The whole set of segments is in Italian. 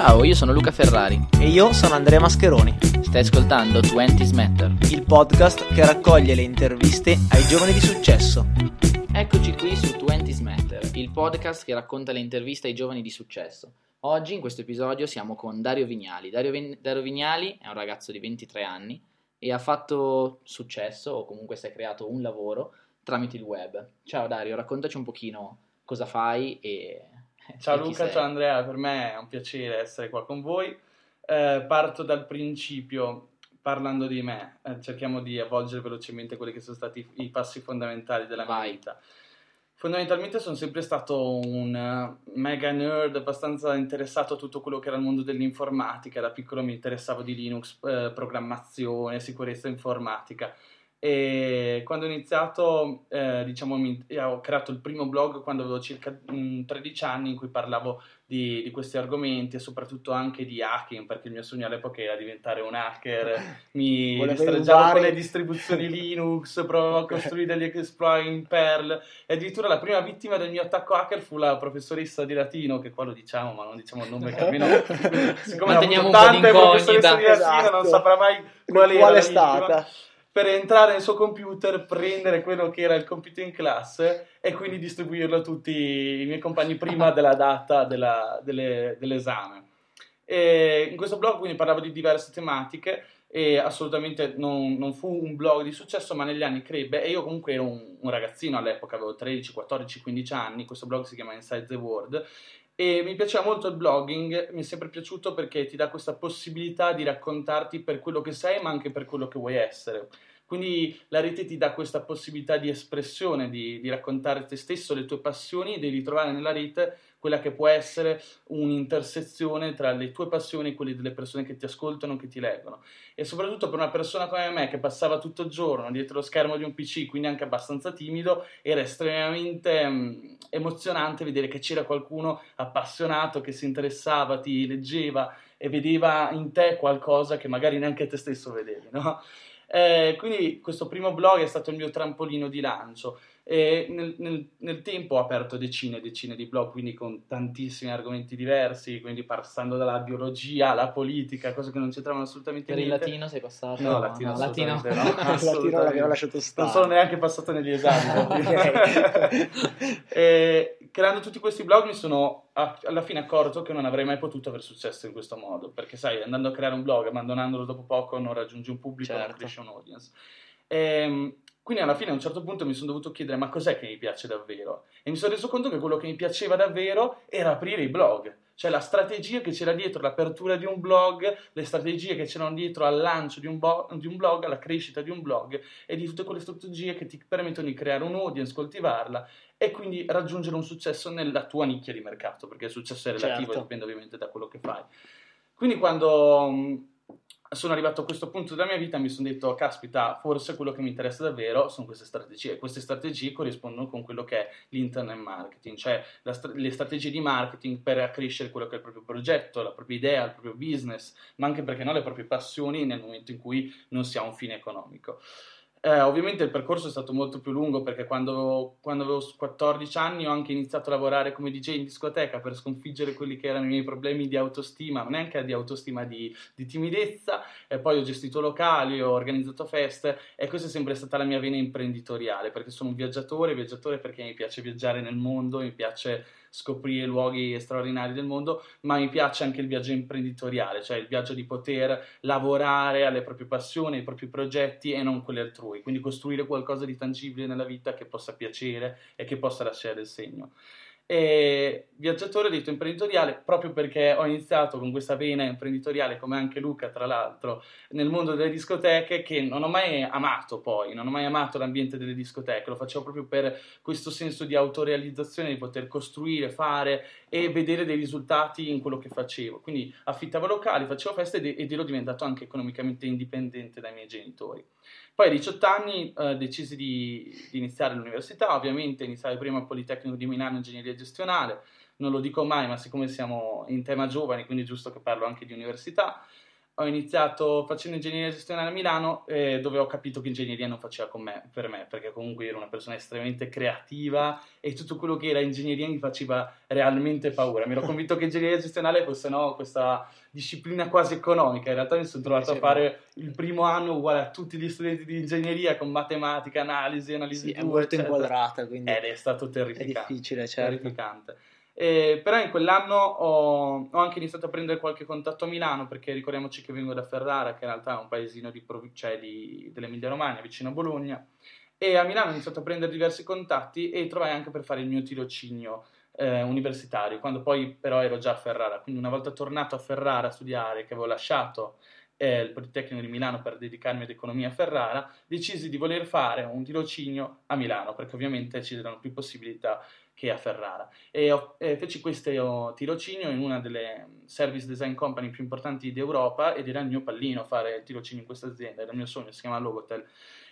Ciao, io sono Luca Ferrari. E io sono Andrea Mascheroni. Stai ascoltando 20 Matter, il podcast che raccoglie le interviste ai giovani di successo. Eccoci qui su 20 Matter, il podcast che racconta le interviste ai giovani di successo. Oggi in questo episodio siamo con Dario Vignali. Dario, Vin- Dario Vignali è un ragazzo di 23 anni e ha fatto successo o comunque si è creato un lavoro tramite il web. Ciao Dario, raccontaci un pochino cosa fai e Ciao Luca, ciao Andrea, per me è un piacere essere qua con voi. Eh, parto dal principio parlando di me, eh, cerchiamo di avvolgere velocemente quelli che sono stati i passi fondamentali della mia Vai. vita. Fondamentalmente sono sempre stato un uh, mega nerd, abbastanza interessato a tutto quello che era il mondo dell'informatica. Da piccolo mi interessavo di Linux, eh, programmazione, sicurezza informatica. E quando ho iniziato, eh, diciamo, mi, ho creato il primo blog quando avevo circa mh, 13 anni in cui parlavo di, di, questi argomenti e soprattutto anche di hacking, perché il mio sogno all'epoca era diventare un hacker, mi distreggiavo con le distribuzioni Linux, provavo a costruire degli exploit in Perl. E addirittura la prima vittima del mio attacco hacker fu la professoressa di latino, che qua lo diciamo, ma non diciamo il nome, che almeno siccome manteniamo un po' di latino esatto. non saprà mai qual, qual è stata per entrare nel suo computer, prendere quello che era il compito in classe e quindi distribuirlo a tutti i miei compagni prima della data della, delle, dell'esame. E in questo blog quindi parlavo di diverse tematiche e assolutamente non, non, fu un blog di successo, ma negli anni crebbe e io comunque ero un, un ragazzino all'epoca, avevo 13, 14, 15 anni, questo blog si chiama Inside the World e mi piaceva molto il blogging, mi è sempre piaciuto perché ti dà questa possibilità di raccontarti per quello che sei, ma anche per quello che vuoi essere. Quindi la rete ti dà questa possibilità di espressione, di, di raccontare te stesso, le tue passioni e di ritrovare nella rete quella che può essere un'intersezione tra le tue passioni e quelle delle persone che ti ascoltano, che ti leggono. E soprattutto per una persona come me che passava tutto il giorno dietro lo schermo di un PC, quindi anche abbastanza timido, era estremamente um, emozionante vedere che c'era qualcuno appassionato che si interessava, ti leggeva e vedeva in te qualcosa che magari neanche te stesso vedevi, no? Eh, quindi questo primo blog è stato il mio trampolino di lancio. E nel, nel, nel, tempo ho aperto decine e decine di blog, quindi con tantissimi argomenti diversi, quindi passando dalla biologia alla politica, cose che non c'entravano assolutamente per niente. Per il latino sei passato? No, latino, no, latino. no. latino l'aveva lasciato stare. Non sono neanche passato negli esami. e, creando tutti questi blog mi sono alla fine accorto che non avrei mai potuto aver successo in questo modo, perché sai, andando a creare un blog, abbandonandolo dopo poco, non raggiungi un pubblico, certo. non cresce un audience. E, quindi alla fine a un certo punto mi sono dovuto chiedere ma cos'è che mi piace davvero? E mi sono reso conto che quello che mi piaceva davvero era aprire i blog, cioè la strategia che c'era dietro l'apertura di un blog, le strategie che c'erano dietro al lancio di un, bo- di un blog, alla crescita di un blog e di tutte quelle strategie che ti permettono di creare un audience, coltivarla e quindi raggiungere un successo nella tua nicchia di mercato, perché il successo è relativo certo. e dipende ovviamente da quello che fai. Quindi quando sono arrivato a questo punto della mia vita mi sono detto, caspita, forse quello che mi interessa davvero sono queste strategie. Queste strategie corrispondono con quello che è l'internet marketing, cioè st- le strategie di marketing per accrescere quello che è il proprio progetto, la propria idea, il proprio business, ma anche perché no, le proprie passioni nel momento in cui non si ha un fine economico. Eh, ovviamente il percorso è stato molto più lungo perché quando, quando, avevo 14 anni ho anche iniziato a lavorare come DJ in discoteca per sconfiggere quelli che erano i miei problemi di autostima, ma neanche di autostima, di, di timidezza, e poi ho gestito locali, ho organizzato feste e questa è sempre stata la mia vena imprenditoriale perché sono un viaggiatore, viaggiatore perché mi piace viaggiare nel mondo, mi piace scoprire luoghi straordinari del mondo, ma mi piace anche il viaggio imprenditoriale, cioè il viaggio di poter lavorare alle proprie passioni, ai propri progetti e non quelli altrui, quindi costruire qualcosa di tangibile nella vita che possa piacere e che possa lasciare il segno. E viaggiatore detto imprenditoriale proprio perché ho iniziato con questa vena imprenditoriale come anche Luca tra l'altro nel mondo delle discoteche che non ho mai amato poi, non ho mai amato l'ambiente delle discoteche, lo facevo proprio per questo senso di autorealizzazione, di poter costruire, fare e vedere dei risultati in quello che facevo. Quindi affittavo locali, facevo feste ed ero diventato anche economicamente indipendente dai miei genitori. Poi a 18 anni eh, decisi di, di, iniziare l'università, ovviamente iniziare prima al Politecnico di Milano Ingegneria Gestionale, non lo dico mai, ma siccome siamo in tema giovani, quindi è giusto che parlo anche di università, ho iniziato facendo ingegneria gestionale a Milano eh, dove ho capito che ingegneria non faceva con me, per me, perché comunque ero una persona estremamente creativa e tutto quello che era ingegneria mi faceva realmente paura. Mi ero convinto che ingegneria gestionale fosse no, questa disciplina quasi economica, in realtà mi sono trovato a fare il primo anno uguale a tutti gli studenti di ingegneria con matematica, analisi, analisi sì, 2, è molto eccetera. inquadrata, quindi Ed è stato terrificante. È difficile, certo. Terrificante. Eh, però in quell'anno ho, ho, anche iniziato a prendere qualche contatto a Milano perché ricordiamoci che vengo da Ferrara, che in realtà è un paesino di, cioè di, dell'Emilia Romagna, vicino a Bologna. E a Milano ho iniziato a prendere diversi contatti e trovai anche per fare il mio tirocinio eh, universitario, quando poi però ero già a Ferrara. Quindi una volta tornato a Ferrara a studiare, che avevo lasciato eh, il Politecnico di Milano per dedicarmi ad economia a Ferrara, decisi di voler fare un tirocinio a Milano, perché ovviamente ci erano più possibilità che a Ferrara. E, ho, e feci questo tirocinio in una delle service design company più importanti d'Europa ed era il mio pallino fare il tirocinio in questa azienda, era il mio sogno, si chiama Logotel.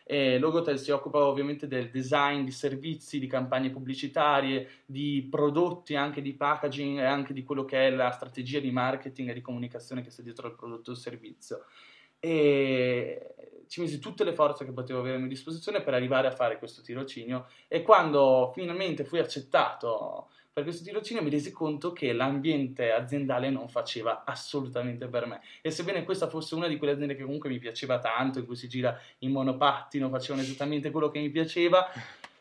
E Logotel si occupa ovviamente del design di servizi, di campagne pubblicitarie, di prodotti, anche di packaging e anche di quello che è la strategia di marketing e di comunicazione che sta dietro al prodotto o servizio. E ci misi tutte le forze che potevo avere a mia disposizione per arrivare a fare questo tirocinio e quando finalmente fui accettato per questo tirocinio mi resi conto che l'ambiente aziendale non faceva assolutamente per me. E sebbene questa fosse una di quelle aziende che comunque mi piaceva tanto, in cui si gira in monopattino, facevano esattamente quello che mi piaceva,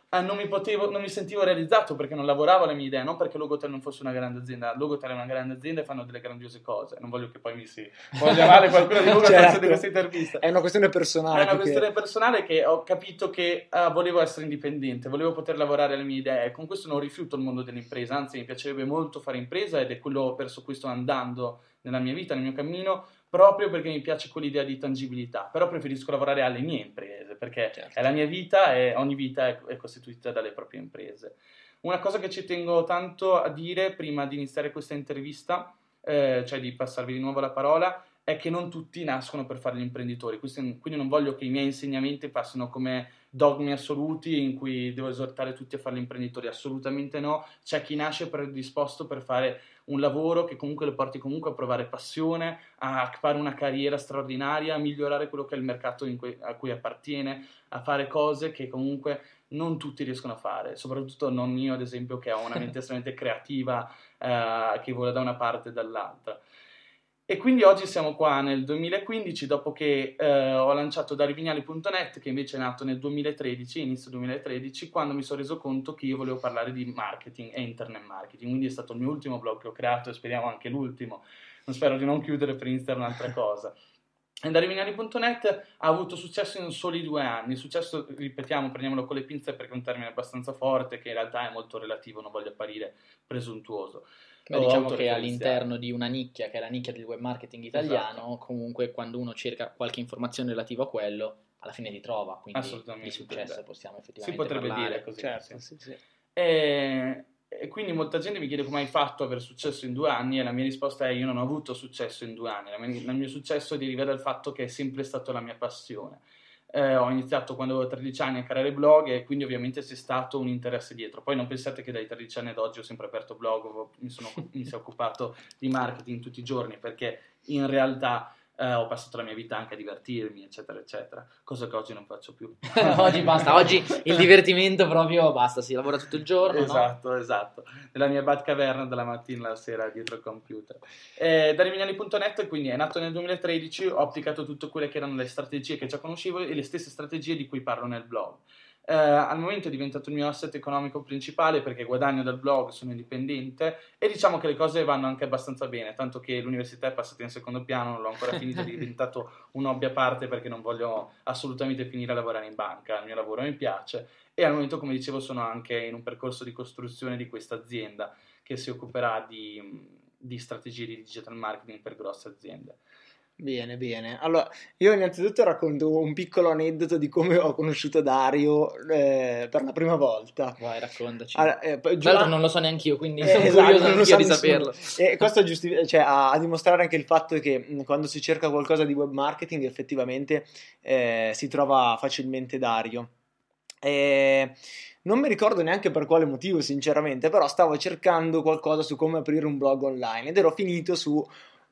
Ah, non, mi potevo, non mi sentivo realizzato perché non lavoravo alle mie idee, non perché Logotel non fosse una grande azienda. Logotel è una grande azienda e fanno delle grandiose cose. Non voglio che poi mi si voglia male qualcuno di Logotel certo. di questa intervista. È una questione personale. È una questione personale che ho capito che uh, volevo essere indipendente, volevo poter lavorare alle mie idee. Con questo non rifiuto il mondo dell'impresa, anzi mi piacerebbe molto fare impresa ed è quello verso cui sto andando nella mia vita, nel mio cammino proprio perché mi piace quell'idea di tangibilità, però preferisco lavorare alle mie imprese, perché certo. è la mia vita e ogni vita è, è costituita dalle proprie imprese. Una cosa che ci tengo tanto a dire prima di iniziare questa intervista, eh, cioè di passarvi di nuovo la parola, è che non tutti nascono per fare gli imprenditori, quindi non voglio che i miei insegnamenti passino come dogmi assoluti in cui devo esortare tutti a fare gli imprenditori, assolutamente no, c'è chi nasce predisposto per fare un lavoro che comunque lo porti comunque a provare passione, a fare una carriera straordinaria, a migliorare quello che è il mercato cui, a cui appartiene, a fare cose che comunque non tutti riescono a fare, soprattutto non io ad esempio che ho una mente estremamente creativa eh, che vola da una parte e dall'altra. E quindi oggi siamo qua nel 2015, dopo che eh, ho lanciato darivignali.net, che invece è nato nel 2013, inizio 2013, quando mi sono reso conto che io volevo parlare di marketing e internet marketing. Quindi è stato il mio ultimo blog che ho creato e speriamo anche l'ultimo. Non spero di non chiudere per iniziare un'altra cosa. Darivignali.net ha avuto successo in soli due anni. Successo, ripetiamo, prendiamolo con le pinze perché è un termine abbastanza forte che in realtà è molto relativo, non voglio apparire presuntuoso. Beh, diciamo che all'interno di una nicchia, che è la nicchia del web marketing italiano, esatto. comunque quando uno cerca qualche informazione relativa a quello, alla fine li trova, quindi di successo possiamo effettivamente Si potrebbe parlare. dire così. Certo, sì. Sì, sì. E, e, quindi molta gente mi chiede come hai fatto ad aver successo in due anni e la mia risposta è io non ho avuto successo in due anni, il mio successo deriva dal fatto che è sempre stata la mia passione eh, ho iniziato quando avevo 13 anni a creare blog e quindi ovviamente c'è stato un interesse dietro. Poi non pensate che dai 13 anni ad oggi ho sempre aperto blog, mi sono mi sono occupato di marketing tutti i giorni perché in realtà eh, ho passato la mia vita anche a divertirmi, eccetera, eccetera, cosa che oggi non faccio più. oggi basta, oggi il divertimento proprio basta, si lavora tutto il giorno. Esatto, no? esatto. Nella mia Batcaverna dalla mattina alla sera dietro il computer. Eh, Darivignani.net quindi è nato nel 2013, ho applicato tutte quelle che erano le strategie che già conoscevo e le stesse strategie di cui parlo nel blog. Eh, al momento è diventato il mio asset economico principale perché guadagno dal blog, sono indipendente e diciamo che le cose vanno anche abbastanza bene, tanto che l'università è passata in secondo piano, non l'ho ancora finita, è diventato un hobby a parte perché non voglio assolutamente finire a lavorare in banca, il mio lavoro mi piace e al momento, come dicevo, sono anche in un percorso di costruzione di questa azienda che si occuperà di, di strategie di digital marketing per grosse aziende. Bene, bene. Allora, io innanzitutto racconto un piccolo aneddoto di come ho conosciuto Dario eh, per la prima volta. Vai, raccontaci. Allora, eh, Giovanni... non lo so neanche io, quindi eh, sono esatto, curioso anch'io so di saperlo. E questo giusti- cioè, a, a, dimostrare anche il fatto che mh, quando si cerca qualcosa di web marketing effettivamente eh, si trova facilmente Dario. E non mi ricordo neanche per quale motivo, sinceramente, però stavo cercando qualcosa su come aprire un blog online ed ero finito su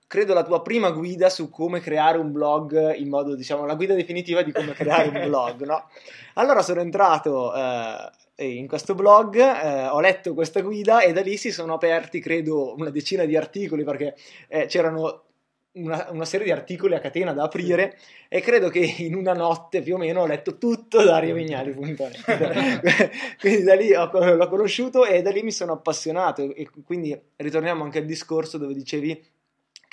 credo la tua prima guida su come creare un blog in modo, diciamo, la guida definitiva di come creare un blog, no? Allora sono entrato eh, in questo blog, eh, ho letto questa guida e da lì si sono aperti, credo, una decina di articoli perché eh, c'erano una, una, serie di articoli a catena da aprire e credo che in una notte più o meno ho letto tutto da ariovignali.net quindi da lì ho, l'ho conosciuto e da lì mi sono appassionato e quindi ritorniamo anche al discorso dove dicevi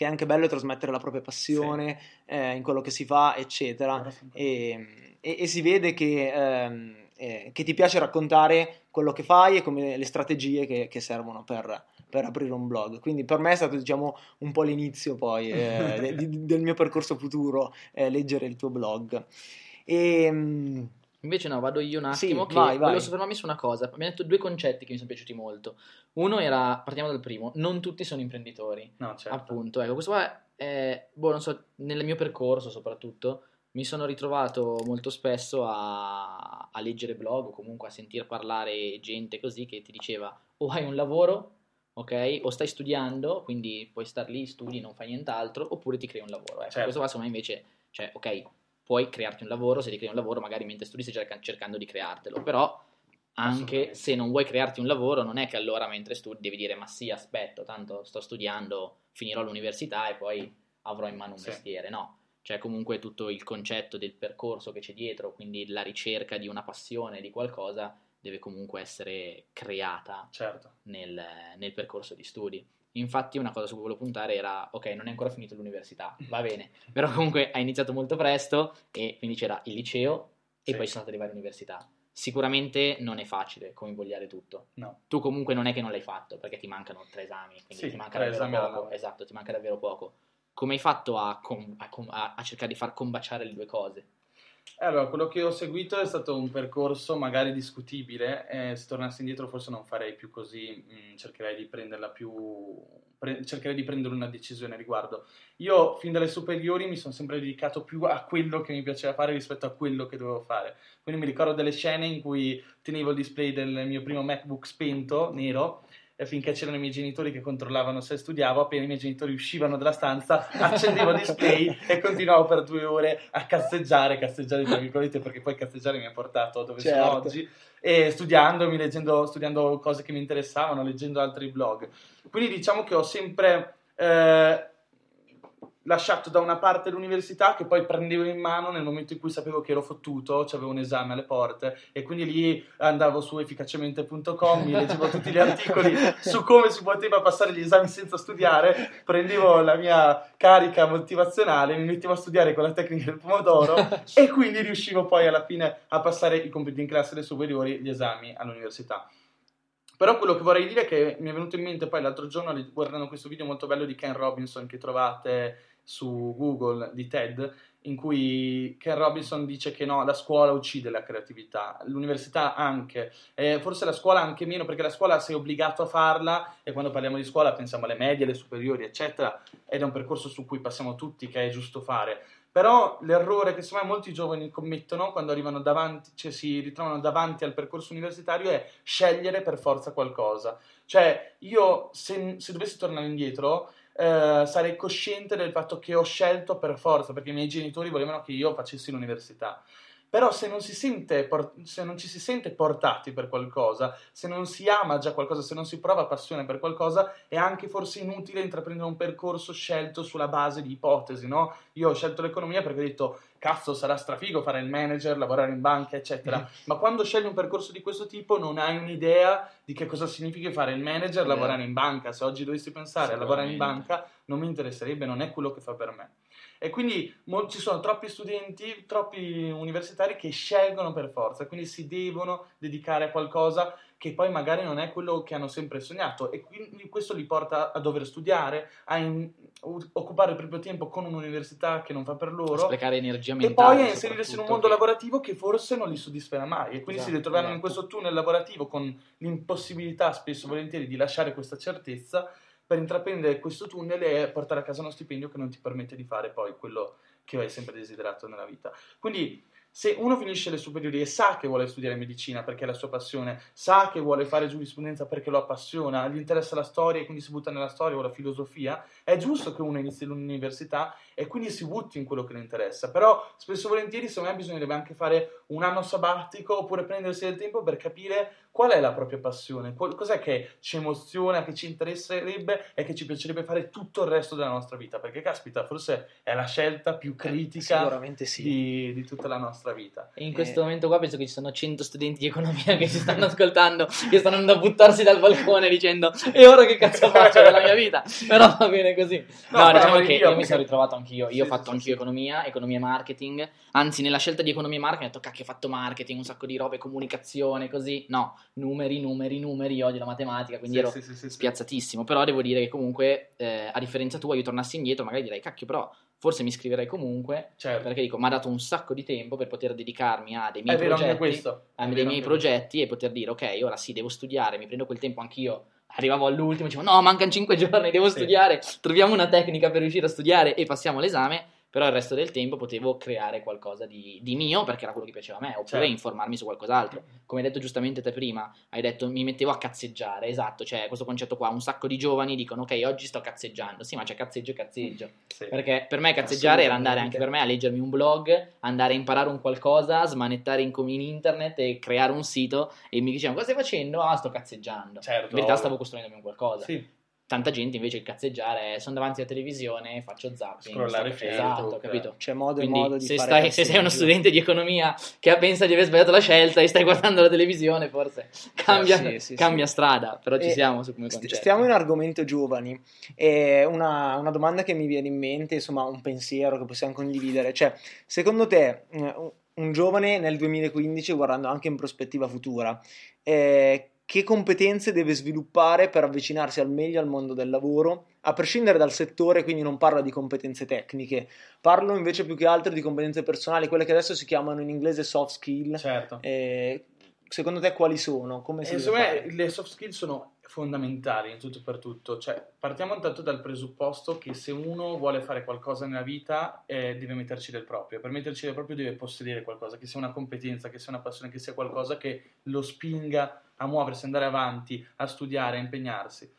che è anche bello trasmettere la propria passione sì. eh, in quello che si fa eccetera e, e, e, si vede che, ehm, eh, che, ti piace raccontare quello che fai e come le strategie che, che servono per, per aprire un blog. Quindi per me è stato diciamo un po' l'inizio poi eh, di, del mio percorso futuro eh, leggere il tuo blog. E, ehm, Invece no, vado io un attimo sì, che vai, volevo soffermarmi su una cosa. Mi hai detto due concetti che mi sono piaciuti molto. Uno era, partiamo dal primo, non tutti sono imprenditori. No, certo. Appunto, ecco, questo qua è, boh, non so, nel mio percorso soprattutto, mi sono ritrovato molto spesso a, a leggere blog o comunque a sentir parlare gente così che ti diceva o hai un lavoro ok? O stai studiando, quindi puoi star lì, studi, non fai nient'altro, oppure ti crei un lavoro. Ecco, certo. questo qua secondo me invece, cioè, ok, puoi crearti un lavoro, se ti crei un lavoro magari mentre studi stai cercando di creartelo, però anche se non vuoi crearti un lavoro, non è che allora mentre studi devi dire ma sì, aspetto, tanto sto studiando, finirò l'università e poi avrò in mano un sì. mestiere, no. C'è comunque tutto il concetto del percorso che c'è dietro, quindi la ricerca di una passione, di qualcosa, deve comunque essere creata certo. nel, nel, percorso di studi. Infatti una cosa su cui volevo puntare era, ok, non è ancora finito l'università, va bene, però comunque hai iniziato molto presto e quindi c'era il liceo e sì. poi sono state le varie università. Sicuramente non è facile come invogliare tutto. No. Tu comunque non è che non l'hai fatto, perché ti mancano tre esami, quindi sì, ti manca davvero poco. Esatto, ti manca davvero poco. Come hai fatto a, com- a, com- a cercare di far combaciare le due cose? Eh, allora, quello che ho seguito è stato un percorso magari discutibile, eh, se tornassi indietro forse non farei più così, mh, mm, cercherei di prenderla più, pre- cercherei di prendere una decisione riguardo. Io fin dalle superiori mi sono sempre dedicato più a quello che mi piaceva fare rispetto a quello che dovevo fare. Quindi mi ricordo delle scene in cui tenevo il display del mio primo MacBook spento, nero, finché c'erano i miei genitori che controllavano se studiavo, appena i miei genitori uscivano dalla stanza, accendevo display e continuavo per due ore a cazzeggiare, cazzeggiare tra virgolette, perché poi cazzeggiare mi ha portato dove certo. sono oggi, e studiandomi, leggendo, studiando cose che mi interessavano, leggendo altri blog. Quindi diciamo che ho sempre... Eh, lasciato da una parte l'università che poi prendevo in mano nel momento in cui sapevo che ero fottuto, avevo un esame alle porte e quindi lì andavo su efficacemente.com, mi leggevo tutti gli articoli su come si poteva passare gli esami senza studiare, prendevo la mia carica motivazionale, mi mettevo a studiare con la tecnica del pomodoro e quindi riuscivo poi alla fine a passare i compiti in classe delle superiori, gli esami all'università. Però quello che vorrei dire è che mi è venuto in mente poi l'altro giorno guardando questo video molto bello di Ken Robinson che trovate su Google di TED in cui Ken Robinson dice che no, la scuola uccide la creatività, l'università anche, eh, forse la scuola anche meno perché la scuola sei obbligato a farla e quando parliamo di scuola pensiamo alle medie, alle superiori eccetera ed è un percorso su cui passiamo tutti che è giusto fare. Però l'errore che secondo me molti giovani commettono quando arrivano davanti, cioè si ritrovano davanti al percorso universitario è scegliere per forza qualcosa. Cioè io se, se dovessi tornare indietro eh, sarei cosciente del fatto che ho scelto per forza, perché i miei genitori volevano che io facessi l'università. Però se non, sente, se non ci si sente portati per qualcosa, se non si ama già qualcosa, se non si prova passione per qualcosa, è anche forse inutile intraprendere un percorso scelto sulla base di ipotesi, no? Io ho scelto l'economia perché ho detto, cazzo, sarà strafigo fare il manager, lavorare in banca, eccetera. Mm. Ma quando scegli un percorso di questo tipo non hai un'idea di che cosa significa fare il manager, lavorare in banca. Se oggi dovessi pensare a lavorare in banca, non mi interesserebbe, non è quello che fa per me. E quindi mo- ci sono troppi studenti, troppi universitari che scelgono per forza, quindi si devono dedicare a qualcosa che poi magari non è quello che hanno sempre sognato e quindi questo li porta a dover studiare, a in- occupare il proprio tempo con un'università che non fa per loro, sprecare energia mentale e poi a inserirsi in un mondo che... lavorativo che forse non li soddisferà mai e quindi esatto, si ritroveranno esatto. in questo tunnel lavorativo con l'impossibilità spesso e volentieri di lasciare questa certezza per intraprendere questo tunnel e portare a casa uno stipendio che non ti permette di fare poi quello che hai sempre desiderato nella vita. Quindi se uno finisce le superiori e sa che vuole studiare medicina perché è la sua passione, sa che vuole fare giurisprudenza perché lo appassiona, gli interessa la storia e quindi si butta nella storia o la filosofia, è giusto che uno inizi l'università e quindi si butti in quello che le interessa. Però spesso e volentieri, secondo me, bisognerebbe anche fare un anno sabbatico oppure prendersi del tempo per capire qual è la propria passione, cos'è che ci emoziona, che ci interesserebbe e che ci piacerebbe fare tutto il resto della nostra vita. Perché, caspita, forse è la scelta più critica sì. di, di tutta la nostra vita. E in questo eh. momento qua penso che ci sono 100 studenti di economia che si stanno ascoltando, che stanno andando a buttarsi dal balcone dicendo e ora che cazzo faccio della mia vita? Però va bene così. No, no diciamo che io, io mi sono ritrovato anch'io, io sì, ho fatto sì, anch'io economia, economia e marketing, anzi nella scelta di economia e marketing ho detto cacchio ho fatto marketing, un sacco di robe, comunicazione, così. No, numeri, numeri, numeri, io odio la matematica, quindi ero spiazzatissimo. Però devo dire che comunque, eh, a differenza tua, io tornassi indietro, magari direi cacchio però forse mi iscriverei comunque certo. perché dico mi ha dato un sacco di tempo per poter dedicarmi a dei miei progetti a dei miei progetti e poter dire ok ora sì devo studiare mi prendo quel tempo anch'io arrivavo all'ultimo dicevo no mancano 5 giorni devo studiare. Troviamo una tecnica per riuscire a studiare e passiamo all'esame però il resto del tempo potevo creare qualcosa di, di mio perché era quello che piaceva a me, oppure certo. informarmi su qualcos'altro. Come hai detto giustamente te prima, hai detto mi mettevo a cazzeggiare, esatto, c'è questo concetto qua, un sacco di giovani dicono ok oggi sto cazzeggiando, sì ma c'è cazzeggio e cazzeggio, sì. perché per me cazzeggiare era andare anche per me a leggermi un blog, andare a imparare un qualcosa, smanettare in, in internet e creare un sito e mi dicevano cosa stai facendo? Ah sto cazzeggiando, certo, in verità stavo costruendomi un qualcosa. Sì tanta gente invece il cazzeggiare è sono davanti alla televisione, faccio zapping, scrollare Facebook, esatto, capito? C'è modo e modo di se, fare stai, se sei uno studente di economia che pensa di aver sbagliato la scelta e stai guardando la televisione, forse cambia, sì, sì, cambia sì. strada, però ci e siamo su come concetto. Stiamo in argomento giovani e una, una, domanda che mi viene in mente, insomma un pensiero che possiamo condividere, cioè secondo te un giovane nel 2015, guardando anche in prospettiva futura, eh, che competenze deve sviluppare per avvicinarsi al meglio al mondo del lavoro, a prescindere dal settore, quindi non parlo di competenze tecniche, parlo invece più che altro di competenze personali, quelle che adesso si chiamano in inglese soft skill. Certo. Eh, secondo te quali sono? Come si Secondo me le soft skill sono fondamentali in tutto e per tutto. Cioè, partiamo intanto dal presupposto che se uno vuole fare qualcosa nella vita eh, deve metterci del proprio. Per metterci del proprio deve possedere qualcosa, che sia una competenza, che sia una passione, che sia qualcosa che lo spinga a muoversi, andare avanti, a studiare, a impegnarsi.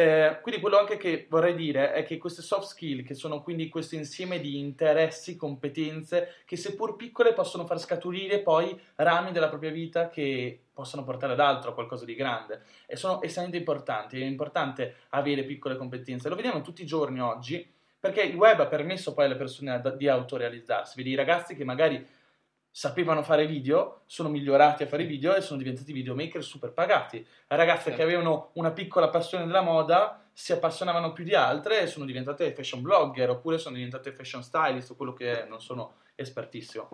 Eh, quindi quello anche che vorrei dire è che queste soft skill, che sono quindi questo insieme di interessi, competenze, che seppur piccole possono far scaturire poi rami della propria vita che possono portare ad altro, a qualcosa di grande. E sono estremamente importanti, è importante avere piccole competenze. Lo vediamo tutti i giorni oggi, perché il web ha permesso poi alle persone di autorealizzarsi. Vedi i ragazzi che magari sapevano fare video, sono migliorati a fare video e sono diventati videomaker super pagati. Ragazze certo. che avevano una piccola passione della moda si appassionavano più di altre e sono diventate fashion blogger oppure sono diventate fashion stylist o quello che è, non sono espertissimo.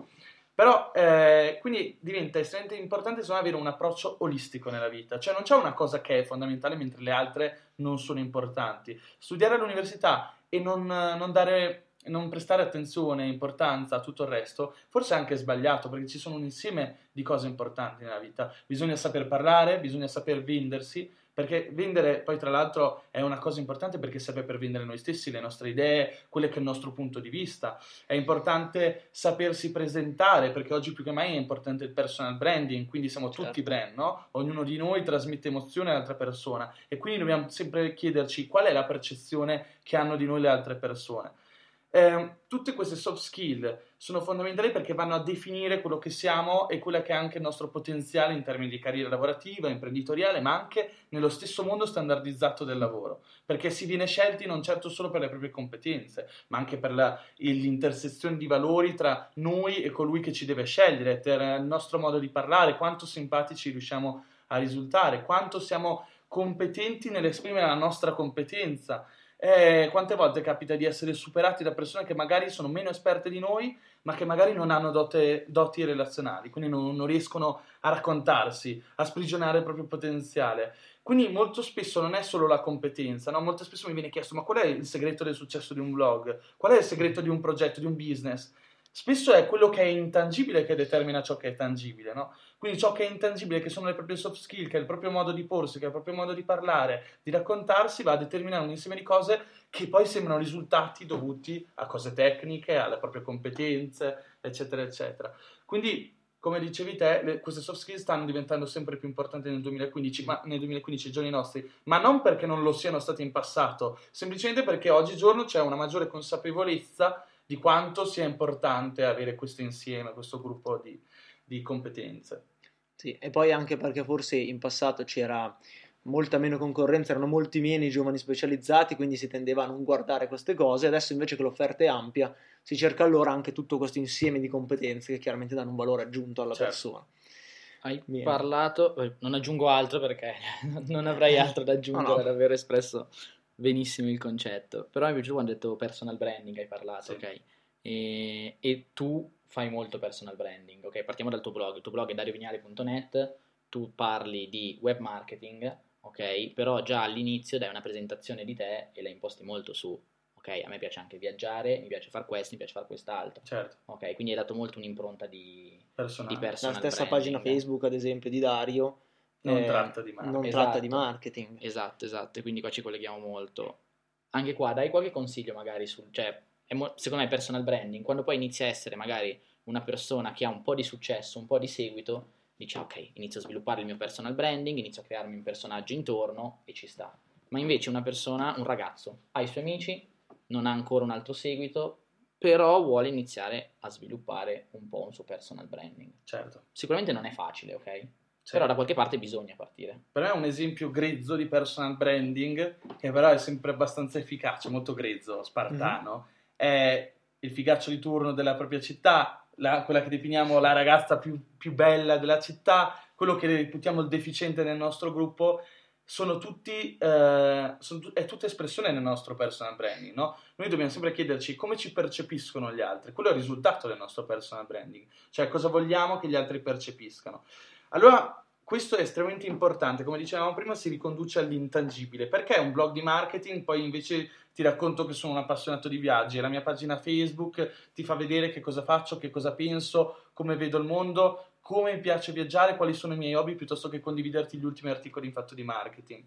Però eh, quindi diventa estremamente importante secondo avere un approccio olistico nella vita, cioè non c'è una cosa che è fondamentale mentre le altre non sono importanti. Studiare all'università e non, non dare non prestare attenzione e importanza a tutto il resto, forse è anche sbagliato perché ci sono un insieme di cose importanti nella vita. Bisogna saper parlare, bisogna saper vendersi, perché vendere poi tra l'altro è una cosa importante perché serve per vendere noi stessi, le nostre idee, quello che è il nostro punto di vista. È importante sapersi presentare perché oggi più che mai è importante il personal branding, quindi siamo certo. tutti brand, no? Ognuno di noi trasmette emozione all'altra persona e quindi dobbiamo sempre chiederci qual è la percezione che hanno di noi le altre persone. Eh, tutte queste soft skill sono fondamentali perché vanno a definire quello che siamo e quello che è anche il nostro potenziale in termini di carriera lavorativa, imprenditoriale, ma anche nello stesso mondo standardizzato del lavoro, perché si viene scelti non certo solo per le proprie competenze, ma anche per la, l'intersezione di valori tra noi e colui che ci deve scegliere, per il nostro modo di parlare, quanto simpatici riusciamo a risultare, quanto siamo competenti nell'esprimere la nostra competenza eh, quante volte capita di essere superati da persone che magari sono meno esperte di noi, ma che magari non hanno dote, doti relazionali, quindi non, non, riescono a raccontarsi, a sprigionare il proprio potenziale. Quindi molto spesso non è solo la competenza, no? molto spesso mi viene chiesto ma qual è il segreto del successo di un blog? Qual è il segreto di un progetto, di un business? Spesso è quello che è intangibile che determina ciò che è tangibile, no? Quindi ciò che è intangibile, che sono le proprie soft skill, che è il proprio modo di porsi, che è il proprio modo di parlare, di raccontarsi, va a determinare un insieme di cose che poi sembrano risultati dovuti a cose tecniche, alle proprie competenze, eccetera, eccetera. Quindi, come dicevi te, le, queste soft skills stanno diventando sempre più importanti nel 2015, ma nel 2015 giorni nostri, ma non perché non lo siano stati in passato, semplicemente perché oggigiorno c'è una maggiore consapevolezza di quanto sia importante avere questo insieme, questo gruppo di, di competenze. Sì, e poi anche perché forse in passato c'era molta meno concorrenza, erano molti meno i giovani specializzati, quindi si tendeva a non guardare queste cose. Adesso invece che l'offerta è ampia, si cerca allora anche tutto questo insieme di competenze che chiaramente danno un valore aggiunto alla certo. persona. Hai Viene. parlato, eh, non aggiungo altro perché non avrei altro da aggiungere, no, no. davvero espresso benissimo il concetto. Però mi è piaciuto quando hai detto personal branding, hai parlato, sì. ok? E, e, tu fai molto personal branding, ok? Partiamo dal tuo blog, il tuo blog è dariovignali.net, tu parli di web marketing, ok? Però già all'inizio dai una presentazione di te e la imposti molto su, ok? A me piace anche viaggiare, mi piace fare questo, mi piace fare quest'altro. Certo. Ok, quindi hai dato molto un'impronta di, personal. di personal La stessa branding. pagina Facebook, ad esempio, di Dario non, eh, tratta, di non esatto. tratta di marketing. Esatto, esatto, e quindi qua ci colleghiamo molto. Anche qua dai qualche consiglio magari sul... Cioè, mo- secondo me personal branding, quando poi inizia a essere magari una persona che ha un po' di successo, un po' di seguito, dice ok, inizio a sviluppare il mio personal branding, inizio a crearmi un personaggio intorno e ci sta. Ma invece una persona, un ragazzo, ha i suoi amici, non ha ancora un altro seguito, però vuole iniziare a sviluppare un po' un suo personal branding. Certo. Sicuramente non è facile, ok? Certo. Però da qualche parte bisogna partire. Per me è un esempio grezzo di personal branding, che però è sempre abbastanza efficace, molto grezzo, spartano, mm-hmm. È il figaccio di turno della propria città, la, quella che definiamo la ragazza più, più, bella della città, quello che reputiamo il deficiente nel nostro gruppo, sono tutti, eh, sono è tutta espressione nel nostro personal branding, no? Noi dobbiamo sempre chiederci come ci percepiscono gli altri, quello è il risultato del nostro personal branding, cioè cosa vogliamo che gli altri percepiscano. Allora, questo è estremamente importante, come dicevamo prima si riconduce all'intangibile, perché un blog di marketing poi invece ti racconto che sono un appassionato di viaggi, la mia pagina Facebook ti fa vedere che cosa faccio, che cosa penso, come vedo il mondo, come mi piace viaggiare, quali sono i miei hobby, piuttosto che condividerti gli ultimi articoli in fatto di marketing.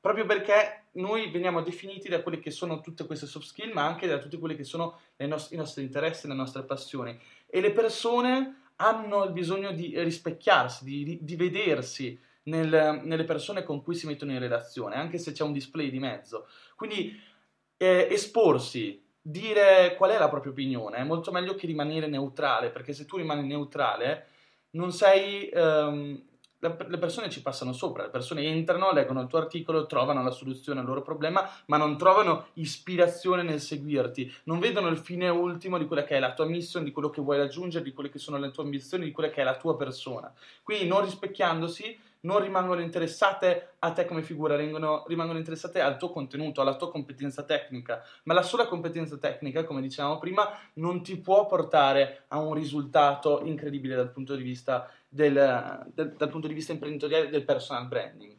Proprio perché noi veniamo definiti da quelle che sono tutte queste soft skill, ma anche da tutti quelli che sono nost- i nostri interessi, le nostre passioni. E le persone hanno il bisogno di rispecchiarsi, di, di vedersi nel, nelle persone con cui si mettono in relazione, anche se c'è un display di mezzo. Quindi eh, esporsi, dire qual è la propria opinione, è molto meglio che rimanere neutrale, perché se tu rimani neutrale non sei... Um, le persone ci passano sopra, le persone entrano, leggono il tuo articolo, trovano la soluzione al loro problema, ma non trovano ispirazione nel seguirti, non vedono il fine ultimo di quella che è la tua mission, di quello che vuoi raggiungere, di quelle che sono le tue ambizioni, di quella che è la tua persona. Quindi non rispecchiandosi non rimangono interessate a te come figura, rimangono, rimangono, interessate al tuo contenuto, alla tua competenza tecnica, ma la sola competenza tecnica, come dicevamo prima, non ti può portare a un risultato incredibile dal punto di vista, del, del, dal punto di vista imprenditoriale del personal branding.